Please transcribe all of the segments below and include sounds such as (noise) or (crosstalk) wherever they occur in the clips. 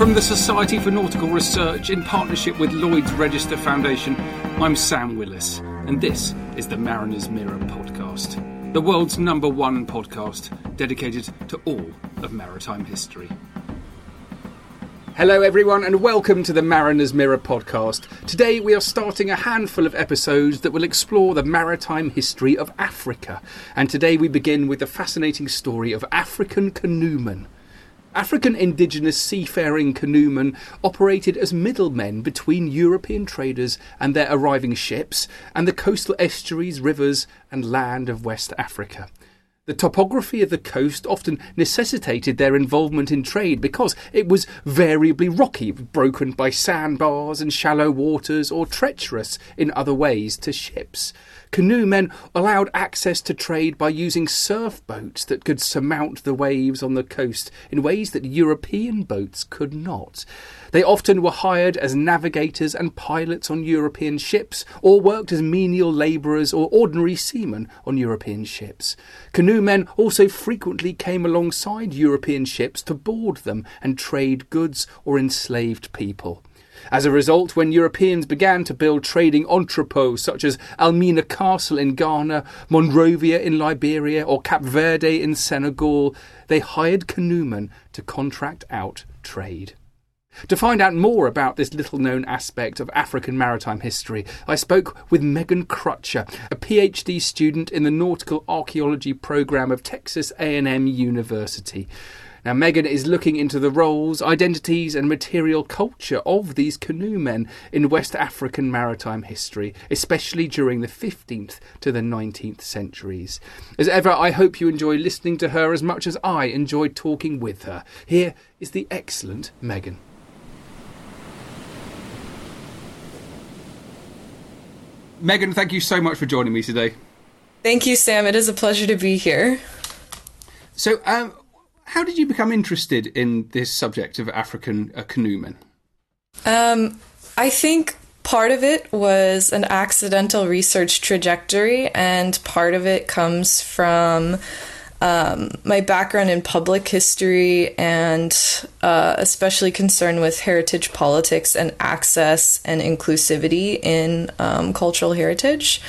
From the Society for Nautical Research in partnership with Lloyd's Register Foundation, I'm Sam Willis, and this is the Mariner's Mirror podcast, the world's number one podcast dedicated to all of maritime history. Hello, everyone, and welcome to the Mariner's Mirror podcast. Today, we are starting a handful of episodes that will explore the maritime history of Africa. And today, we begin with the fascinating story of African canoemen. African indigenous seafaring canoemen operated as middlemen between European traders and their arriving ships and the coastal estuaries, rivers, and land of West Africa. The topography of the coast often necessitated their involvement in trade because it was variably rocky, broken by sandbars and shallow waters, or treacherous in other ways to ships. Canoemen allowed access to trade by using surf boats that could surmount the waves on the coast in ways that European boats could not. They often were hired as navigators and pilots on European ships, or worked as menial labourers or ordinary seamen on European ships. Canoemen also frequently came alongside European ships to board them and trade goods or enslaved people. As a result, when Europeans began to build trading entrepôts such as Elmina Castle in Ghana, Monrovia in Liberia, or Cap Verde in Senegal, they hired canoemen to contract out trade. To find out more about this little known aspect of African maritime history, I spoke with Megan Crutcher, a PhD student in the Nautical Archaeology program of Texas A&M University. Now, Megan is looking into the roles, identities, and material culture of these canoemen in West African maritime history, especially during the 15th to the 19th centuries. As ever, I hope you enjoy listening to her as much as I enjoyed talking with her. Here is the excellent Megan. Megan, thank you so much for joining me today. Thank you, Sam. It is a pleasure to be here. So, um, how did you become interested in this subject of African uh, canoemen? Um, I think part of it was an accidental research trajectory, and part of it comes from um, my background in public history and uh, especially concerned with heritage politics and access and inclusivity in um, cultural heritage.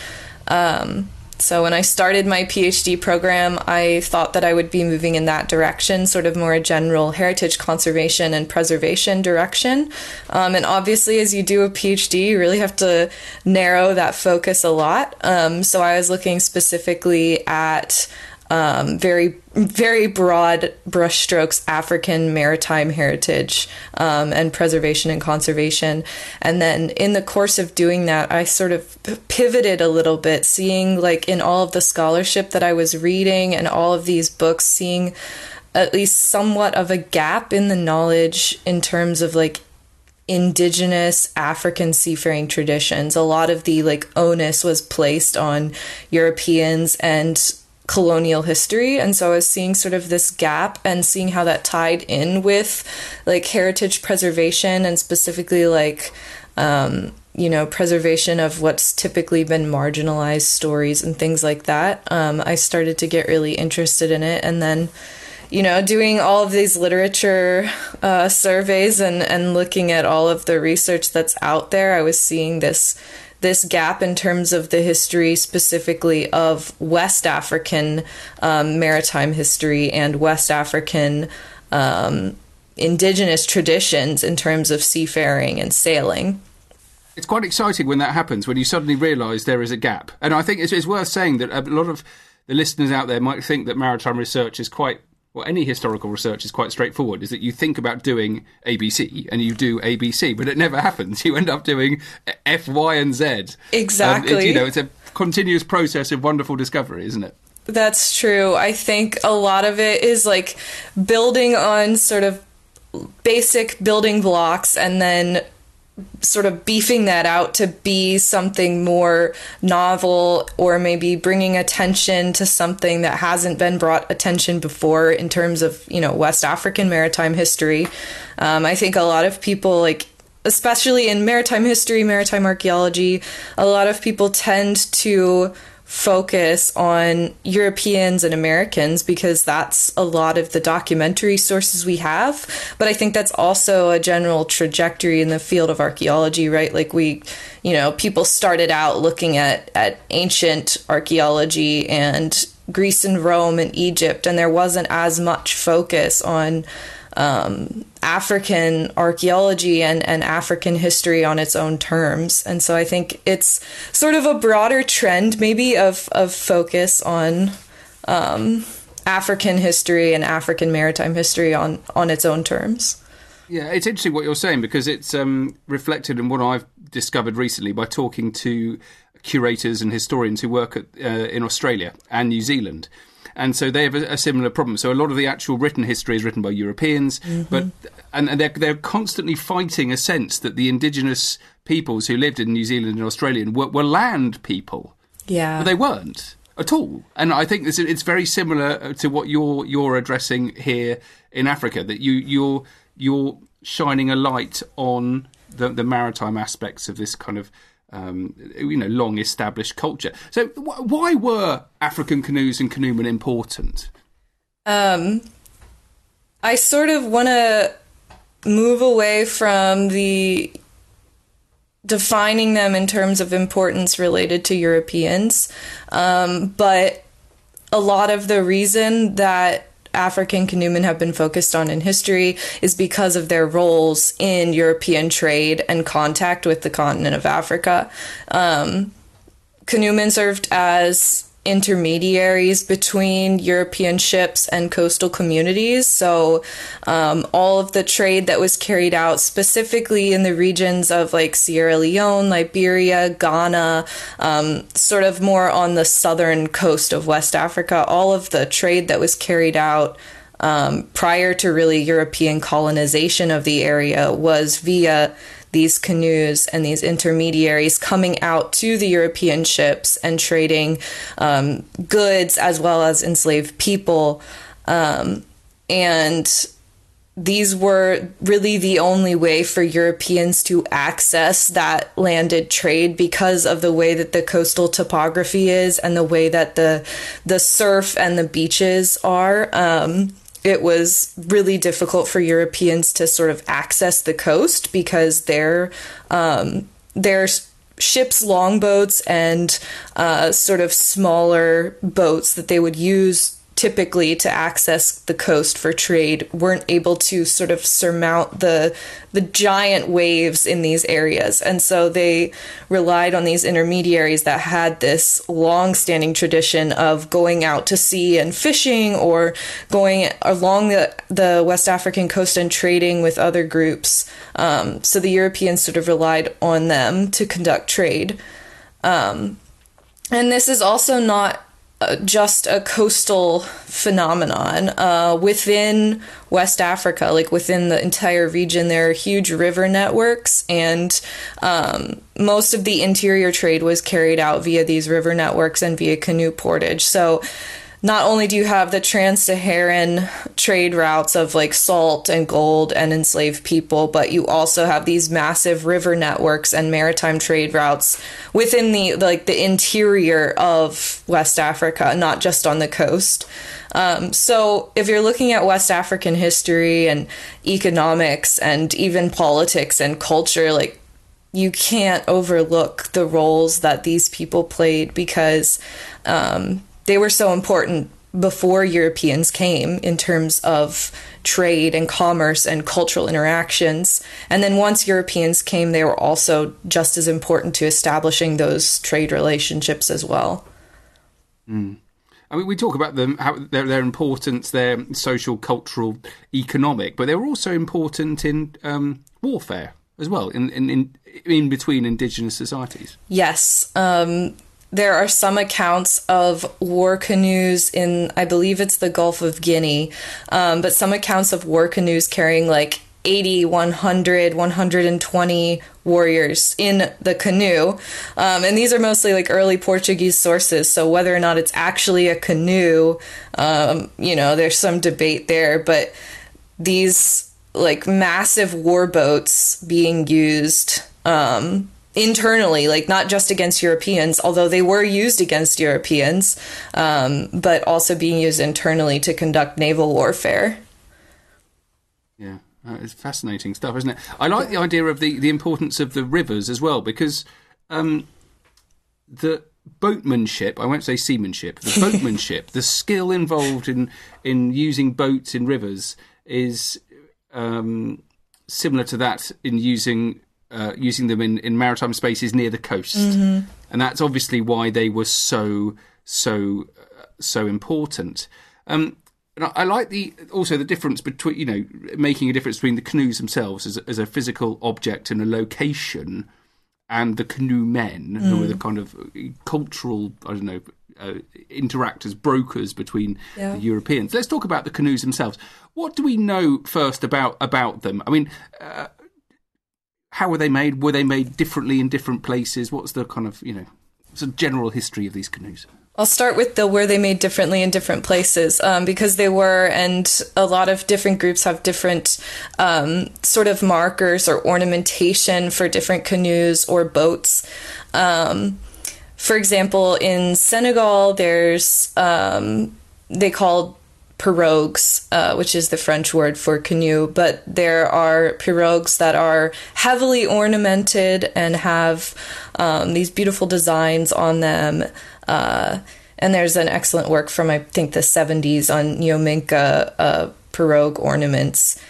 Um, so when I started my PhD program, I thought that I would be moving in that direction, sort of more a general heritage conservation and preservation direction. Um, and obviously, as you do a PhD, you really have to narrow that focus a lot. Um, so I was looking specifically at um, very very broad brushstrokes African maritime heritage um, and preservation and conservation. And then in the course of doing that, I sort of pivoted a little bit, seeing like in all of the scholarship that I was reading and all of these books, seeing at least somewhat of a gap in the knowledge in terms of like indigenous African seafaring traditions. A lot of the like onus was placed on Europeans and colonial history. And so i was seeing sort of this gap and seeing how that tied in with like heritage preservation and specifically like um, you know preservation of what's typically been marginalized stories and things like that. Um, i started to get really interested in it and then you know, doing all of these literature uh, surveys and, and looking at all of the research that's out there, I was seeing this this gap in terms of the history specifically of West African um, maritime history and West African um, indigenous traditions in terms of seafaring and sailing. It's quite exciting when that happens, when you suddenly realise there is a gap. And I think it's, it's worth saying that a lot of the listeners out there might think that maritime research is quite well, any historical research is quite straightforward. Is that you think about doing ABC and you do ABC, but it never (laughs) happens. You end up doing F, Y, and Z. Exactly. Um, you know, it's a continuous process of wonderful discovery, isn't it? That's true. I think a lot of it is like building on sort of basic building blocks and then sort of beefing that out to be something more novel or maybe bringing attention to something that hasn't been brought attention before in terms of you know west african maritime history. Um, i think a lot of people like especially in maritime history maritime archaeology a lot of people tend to focus on Europeans and Americans because that's a lot of the documentary sources we have. But I think that's also a general trajectory in the field of archaeology, right? Like we, you know, people started out looking at, at ancient archaeology and Greece and Rome and Egypt, and there wasn't as much focus on um, African archaeology and, and African history on its own terms. And so I think it's sort of a broader trend, maybe, of, of focus on um, African history and African maritime history on, on its own terms. Yeah, it's interesting what you're saying because it's um, reflected in what I've discovered recently by talking to curators and historians who work at, uh, in Australia and New Zealand and so they have a, a, similar problem. So a lot of the actual written history is written by Europeans, mm-hmm. but and, and, they're they're constantly fighting a sense that the indigenous peoples who lived in New Zealand and Australia were, were land people. Yeah, but they weren't at all. And I think this, it's very similar to what you're you're addressing here in Africa. That you you're you're shining a light on the, the maritime aspects of this kind of um, you know, long established culture. So, wh- why were African canoes and canoemen important? Um, I sort of want to move away from the defining them in terms of importance related to Europeans, um, but a lot of the reason that African canoemen have been focused on in history is because of their roles in European trade and contact with the continent of Africa. Um, canoemen served as intermediaries between European ships and coastal communities. So, um, all of the trade that was carried out specifically in the regions of like Sierra Leone, Liberia, Ghana, um, sort of more on the southern coast of West Africa, all of the trade that was carried out. Um, prior to really European colonization of the area was via these canoes and these intermediaries coming out to the European ships and trading um, goods as well as enslaved people. Um, and these were really the only way for Europeans to access that landed trade because of the way that the coastal topography is and the way that the the surf and the beaches are. Um, it was really difficult for Europeans to sort of access the coast because their um, their ships, longboats, and uh, sort of smaller boats that they would use typically to access the coast for trade weren't able to sort of surmount the the giant waves in these areas. And so they relied on these intermediaries that had this long-standing tradition of going out to sea and fishing or going along the, the West African coast and trading with other groups. Um, so the Europeans sort of relied on them to conduct trade. Um, and this is also not just a coastal phenomenon. Uh, within West Africa, like within the entire region, there are huge river networks, and um, most of the interior trade was carried out via these river networks and via canoe portage. So not only do you have the trans Saharan trade routes of like salt and gold and enslaved people, but you also have these massive river networks and maritime trade routes within the like the interior of West Africa, not just on the coast. Um, so if you're looking at West African history and economics and even politics and culture, like you can't overlook the roles that these people played because um, they were so important before Europeans came in terms of trade and commerce and cultural interactions. And then once Europeans came, they were also just as important to establishing those trade relationships as well. Mm. I mean, we talk about them, how their, their importance, their social, cultural, economic, but they were also important in um, warfare as well, in, in, in, in between indigenous societies. Yes. Um, there are some accounts of war canoes in, I believe it's the Gulf of Guinea, um, but some accounts of war canoes carrying like 80, 100, 120 warriors in the canoe. Um, and these are mostly like early Portuguese sources. So whether or not it's actually a canoe, um, you know, there's some debate there. But these like massive war boats being used um, internally, like not just against Europeans, although they were used against Europeans, um, but also being used internally to conduct naval warfare. Yeah. Uh, it's fascinating stuff, isn't it? I like the idea of the, the importance of the rivers as well, because um, the boatmanship, I won't say seamanship, the (laughs) boatmanship, the skill involved in, in using boats in rivers is um, similar to that in using uh, using them in, in maritime spaces near the coast, mm-hmm. and that's obviously why they were so so uh, so important. Um, and I, I, like the also the difference between you know making a difference between the canoes themselves as, as a physical object and a location, and the canoe men mm. who are the kind of cultural I don't know uh, interact as brokers between yeah. the Europeans. Let's talk about the canoes themselves. What do we know first about about them? I mean, uh, how were they made? Were they made differently in different places? What's the kind of you know, the general history of these canoes? I'll start with the were they made differently in different places um, because they were, and a lot of different groups have different um, sort of markers or ornamentation for different canoes or boats. Um, for example, in Senegal, there's um, they called pirogues, uh, which is the French word for canoe, but there are pirogues that are heavily ornamented and have um, these beautiful designs on them. Uh, and there's an excellent work from, I think, the 70s on Nyominka uh, pirogue ornaments.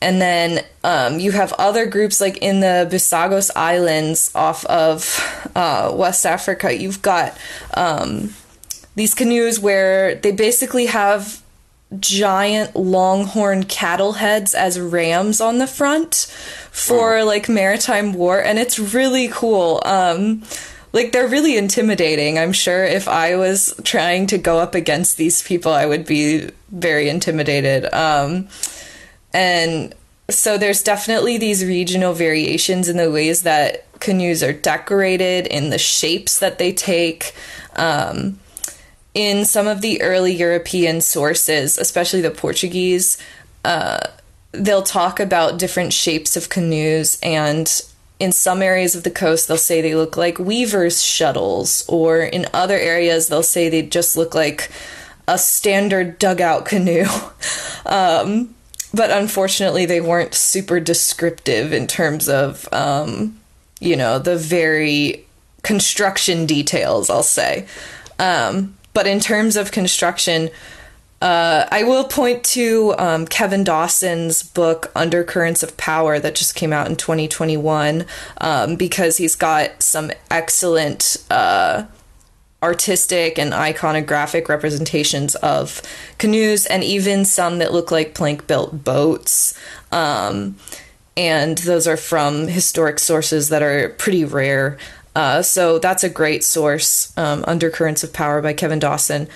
And then um, you have other groups like in the Bisagos Islands off of uh, West Africa. You've got um, these canoes where they basically have giant longhorn cattle heads as rams on the front for wow. like maritime war and it's really cool. Um like they're really intimidating i'm sure. If i was trying to go up against these people i would be very intimidated. Um and so there's definitely these regional variations in the ways that canoes are decorated in the shapes that they take. Um in some of the early European sources, especially the Portuguese, uh, they'll talk about different shapes of canoes and in some areas of the coast they'll say they look like weavers shuttles or in other areas they'll say they just look like a standard dugout canoe. (laughs) Um, but unfortunately they weren't super descriptive in terms of um, you know the very construction details i'll say. Um, but in terms of construction, uh, I will point to um, Kevin Dawson's book Undercurrents of Power that just came out in 2021 um, because he's got some excellent uh, artistic and iconographic representations of canoes and even some that look like plank built boats. Um, and those are from historic sources that are pretty rare. Uh, so that's a great source, um, Undercurrents of Power by Kevin Dawson.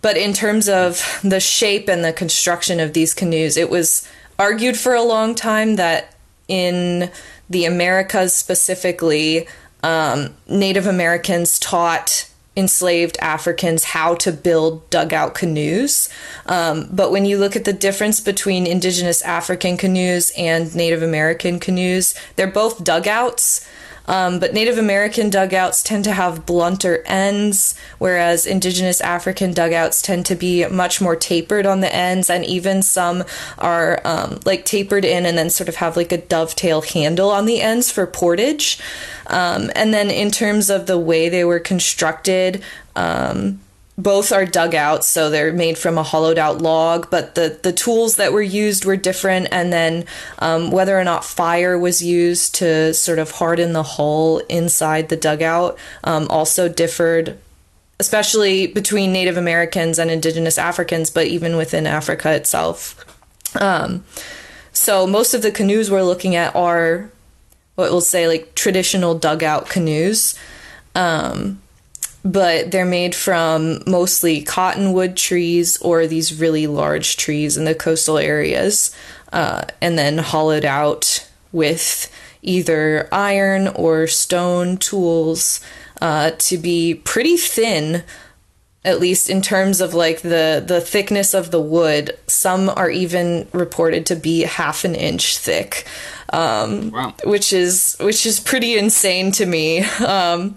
But in terms of the shape and the construction of these canoes, it was argued for a long time that in the Americas specifically, um, Native Americans taught enslaved Africans how to build dugout canoes. Um, but when you look at the difference between indigenous African canoes and Native American canoes, they're both dugouts. Um, but Native American dugouts tend to have blunter ends, whereas indigenous African dugouts tend to be much more tapered on the ends, and even some are um, like tapered in and then sort of have like a dovetail handle on the ends for portage. Um, and then in terms of the way they were constructed, um, both are dugouts, so they're made from a hollowed out log, but the, the tools that were used were different. And then um, whether or not fire was used to sort of harden the hull inside the dugout um, also differed, especially between Native Americans and Indigenous Africans, but even within Africa itself. Um, so most of the canoes we're looking at are what we'll say like traditional dugout canoes. Um, but they're made from mostly cottonwood trees or these really large trees in the coastal areas, uh, and then hollowed out with either iron or stone tools uh, to be pretty thin at least in terms of like the the thickness of the wood some are even reported to be half an inch thick um, wow. which is which is pretty insane to me (laughs) um,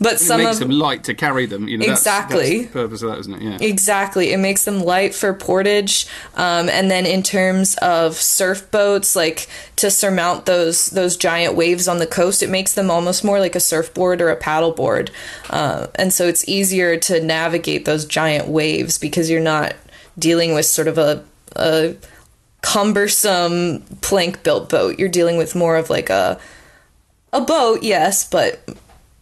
but some it makes of, them light to carry them. You know, exactly. That's, that's the purpose of that, isn't it? Yeah. Exactly. It makes them light for portage, um, and then in terms of surf boats, like to surmount those those giant waves on the coast, it makes them almost more like a surfboard or a paddleboard, uh, and so it's easier to navigate those giant waves because you're not dealing with sort of a, a cumbersome plank built boat. You're dealing with more of like a a boat, yes, but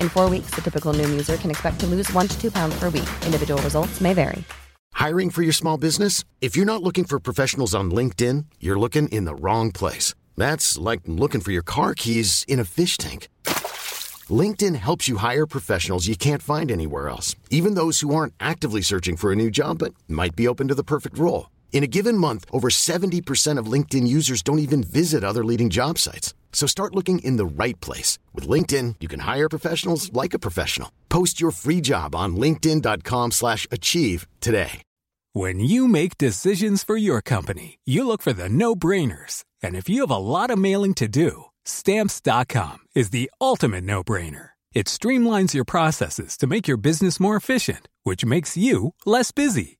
In four weeks, the typical Noom user can expect to lose one to two pounds per week. Individual results may vary. Hiring for your small business? If you're not looking for professionals on LinkedIn, you're looking in the wrong place. That's like looking for your car keys in a fish tank. LinkedIn helps you hire professionals you can't find anywhere else, even those who aren't actively searching for a new job but might be open to the perfect role. In a given month, over 70% of LinkedIn users don't even visit other leading job sites. So start looking in the right place. With LinkedIn, you can hire professionals like a professional. Post your free job on linkedin.com slash achieve today. When you make decisions for your company, you look for the no-brainers. And if you have a lot of mailing to do, stamps.com is the ultimate no-brainer. It streamlines your processes to make your business more efficient, which makes you less busy.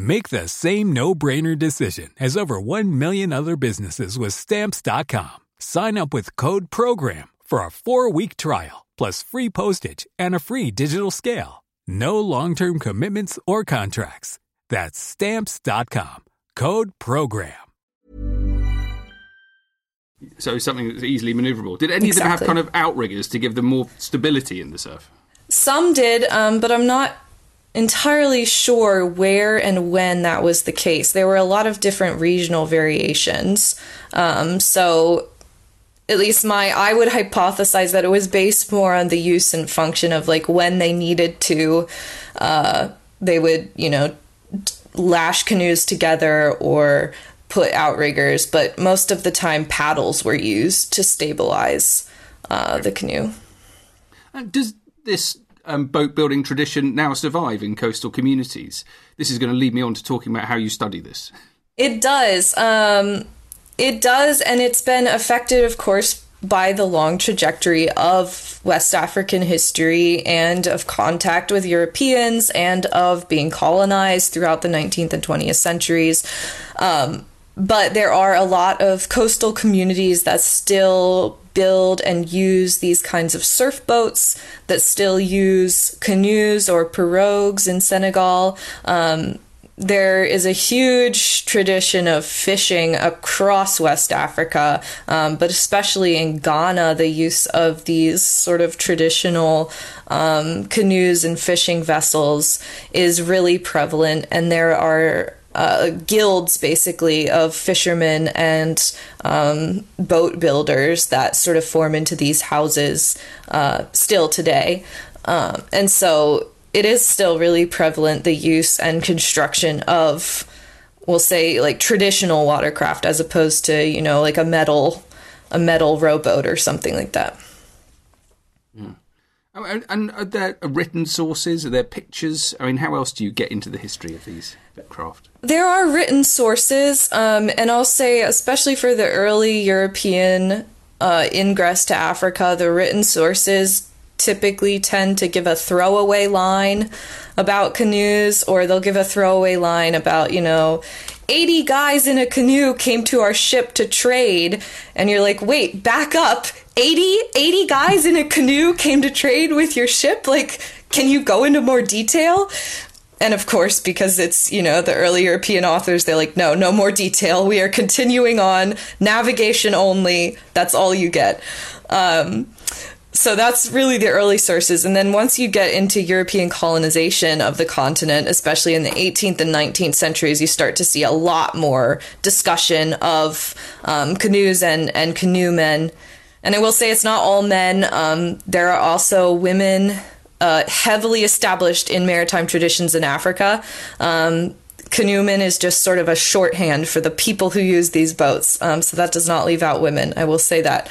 Make the same no-brainer decision as over 1 million other businesses with stamps.com. Sign up with code program for a 4-week trial plus free postage and a free digital scale. No long-term commitments or contracts. That's stamps.com. Code program. So something that's easily maneuverable. Did any exactly. of them have kind of outriggers to give them more stability in the surf? Some did, um, but I'm not entirely sure where and when that was the case. There were a lot of different regional variations. Um, so, at least my, I would hypothesize that it was based more on the use and function of like when they needed to, uh, they would, you know, lash canoes together or put outriggers, but most of the time paddles were used to stabilize uh, the canoe. Does this um, boat building tradition now survive in coastal communities? This is going to lead me on to talking about how you study this. It does. Um, it does, and it's been affected, of course, by the long trajectory of West African history and of contact with Europeans and of being colonized throughout the 19th and 20th centuries. Um, but there are a lot of coastal communities that still build and use these kinds of surf boats, that still use canoes or pirogues in Senegal. Um, there is a huge tradition of fishing across West Africa, um, but especially in Ghana, the use of these sort of traditional um, canoes and fishing vessels is really prevalent, and there are uh, guilds basically of fishermen and um, boat builders that sort of form into these houses uh, still today. Um, and so it is still really prevalent the use and construction of we'll say like traditional watercraft as opposed to you know like a metal a metal rowboat or something like that mm. And, and are there written sources are there pictures i mean how else do you get into the history of these craft there are written sources um, and i'll say especially for the early european uh, ingress to africa the written sources typically tend to give a throwaway line about canoes, or they'll give a throwaway line about, you know, 80 guys in a canoe came to our ship to trade. And you're like, wait, back up. 80, 80 guys in a canoe came to trade with your ship? Like, can you go into more detail? And of course, because it's, you know, the early European authors, they're like, no, no more detail. We are continuing on navigation only. That's all you get. Um, so that's really the early sources. And then once you get into European colonization of the continent, especially in the 18th and 19th centuries, you start to see a lot more discussion of um, canoes and, and canoemen. And I will say it's not all men, um, there are also women. Uh, heavily established in maritime traditions in Africa. Um, canoemen is just sort of a shorthand for the people who use these boats. Um, so that does not leave out women. I will say that.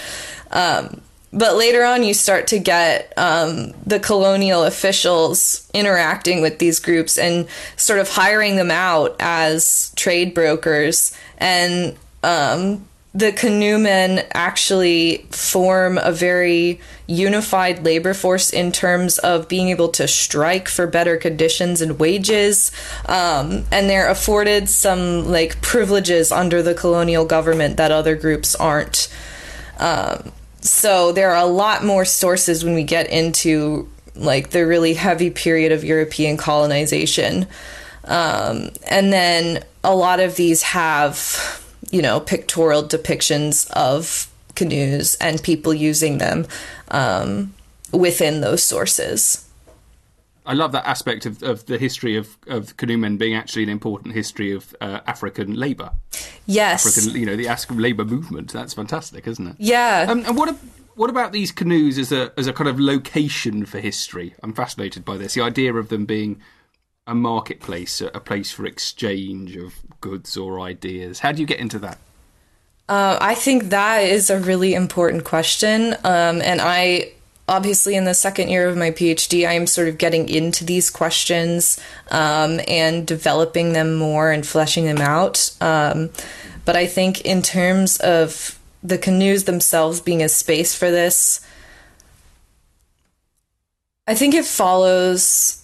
Um, but later on, you start to get um, the colonial officials interacting with these groups and sort of hiring them out as trade brokers. And um, the canoemen actually form a very unified labor force in terms of being able to strike for better conditions and wages. Um, and they're afforded some like privileges under the colonial government that other groups aren't. Um, so there are a lot more sources when we get into like the really heavy period of European colonization. Um, and then a lot of these have, you know, pictorial depictions of canoes and people using them um, within those sources. I love that aspect of, of the history of, of canoemen being actually an important history of uh, African labour. Yes, African, you know, the African labour movement. That's fantastic, isn't it? Yeah. Um, and what what about these canoes as a as a kind of location for history? I'm fascinated by this. The idea of them being a marketplace, a place for exchange of goods or ideas. How do you get into that? Uh, I think that is a really important question, um, and I obviously in the second year of my PhD, I am sort of getting into these questions um, and developing them more and fleshing them out. Um, but I think in terms of the canoes themselves being a space for this, I think it follows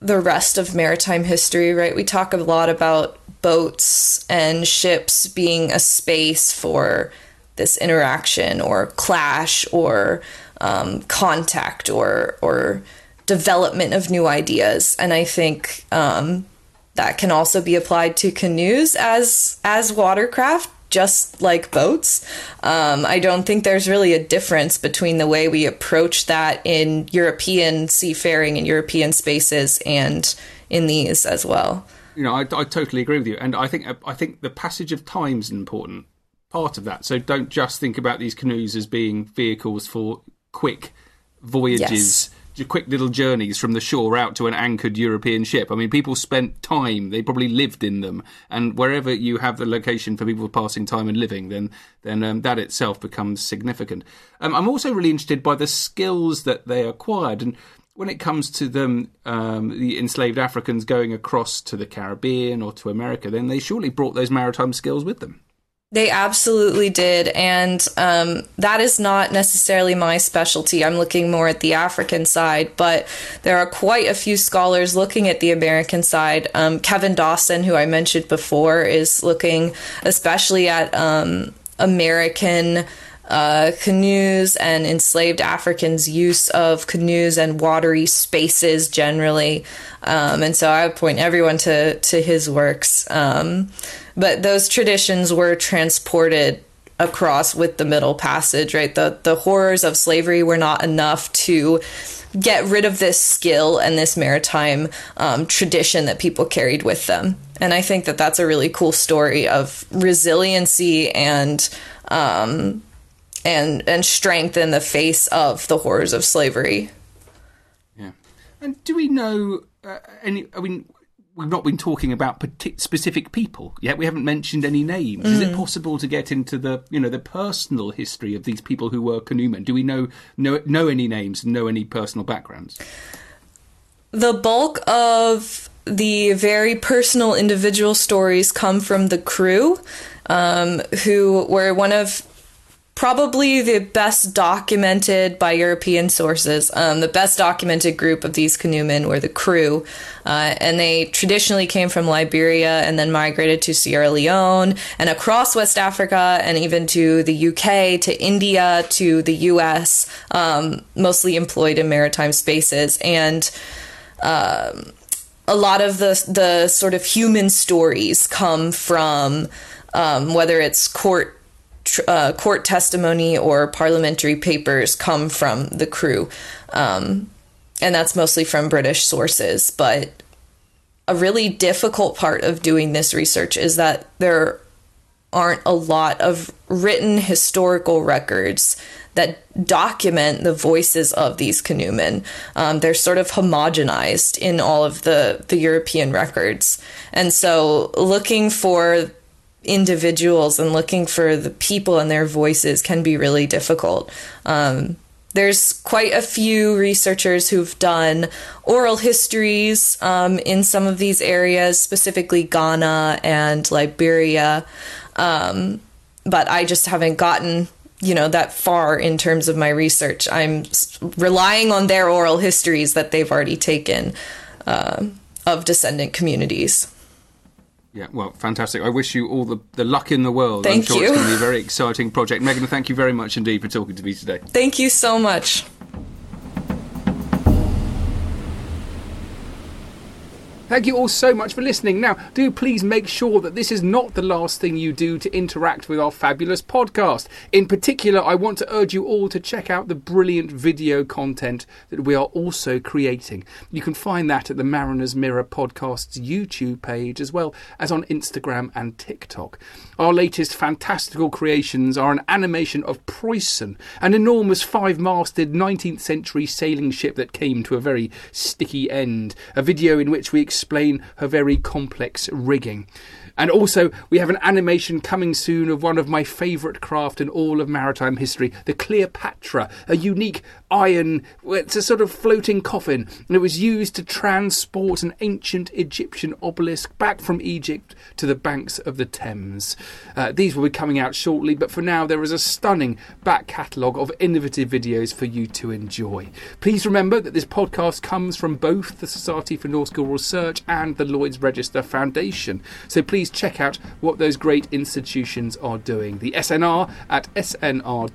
the rest of maritime history, right? We talk a lot about boats and ships being a space for this interaction or clash or um, contact or or development of new ideas. And I think um, that can also be applied to canoes as as watercraft just like boats. Um, I don't think there's really a difference between the way we approach that in European seafaring and European spaces and in these as well. You know, I, I totally agree with you, and I think I think the passage of time is an important part of that. So don't just think about these canoes as being vehicles for quick voyages. Yes. Quick little journeys from the shore out to an anchored European ship. I mean, people spent time; they probably lived in them. And wherever you have the location for people passing time and living, then then um, that itself becomes significant. Um, I'm also really interested by the skills that they acquired, and when it comes to them, um, the enslaved Africans going across to the Caribbean or to America, then they surely brought those maritime skills with them. They absolutely did. And um, that is not necessarily my specialty. I'm looking more at the African side, but there are quite a few scholars looking at the American side. Um, Kevin Dawson, who I mentioned before, is looking especially at um, American. Uh, canoes and enslaved Africans' use of canoes and watery spaces generally. Um, and so I would point everyone to, to his works. Um, but those traditions were transported across with the Middle Passage, right? The the horrors of slavery were not enough to get rid of this skill and this maritime um, tradition that people carried with them. And I think that that's a really cool story of resiliency and um, and and strength in the face of the horrors of slavery. Yeah. And do we know uh, any? I mean, we've not been talking about specific people yet. We haven't mentioned any names. Mm. Is it mm. possible to get into the you know the personal history of these people who were canoemen? Do we know know know any names? And know any personal backgrounds? The bulk of the very personal individual stories come from the Kru, um, who were one of probably the best documented by European sources. Um, the best documented group of these canoemen were the Kru, uh, and they traditionally came from Liberia and then migrated to Sierra Leone and across West Africa and even to the UK, to India, to the US, um, mostly employed in maritime spaces. And um, a lot of the the sort of human stories come from um, whether it's court uh, court testimony or parliamentary papers come from the Kru. Um, and that's mostly from British sources. But a really difficult part of doing this research is that there aren't a lot of written historical records that document the voices of these canoemen. Um, they're sort of homogenized in all of the, the European records. And so looking for individuals and looking for the people and their voices can be really difficult. Um, there's quite a few researchers who've done oral histories um, in some of these areas, specifically Ghana and Liberia. Um, but I just haven't gotten, you know, that far in terms of my research. I'm relying on their oral histories that they've already taken uh, of descendant communities. Yeah, well, fantastic. I wish you all the, the luck in the world. Thank I'm sure you. it's going to be a very exciting project. Megan, thank you very much indeed for talking to me today. Thank you so much. Thank you all so much for listening. Now, do please make sure that this is not the last thing you do to interact with our fabulous podcast. In particular, I want to urge you all to check out the brilliant video content that we are also creating. You can find that at the Mariner's Mirror podcast's YouTube page as well as on Instagram and TikTok. Our latest fantastical creations are an animation of Preussen, an enormous five masted 19th century sailing ship that came to a very sticky end, a video in which we explain her very complex rigging. And also, we have an animation coming soon of one of my favourite craft in all of maritime history, the Cleopatra, a unique iron, it's a sort of floating coffin, and it was used to transport an ancient Egyptian obelisk back from Egypt to the banks of the Thames. Uh, these will be coming out shortly, but for now, there is a stunning back catalogue of innovative videos for you to enjoy. Please remember that this podcast comes from both the Society for Nautical Research and the Lloyd's Register Foundation, so please please check out what those great institutions are doing. The SNR at snr.org.uk,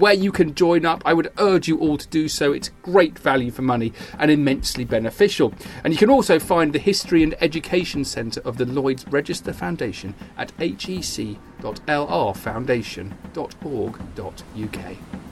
where you can join up. I would urge you all to do so. It's great value for money and immensely beneficial. And you can also find the History and Education Centre of the Lloyd's Register Foundation at hec.lrfoundation.org.uk.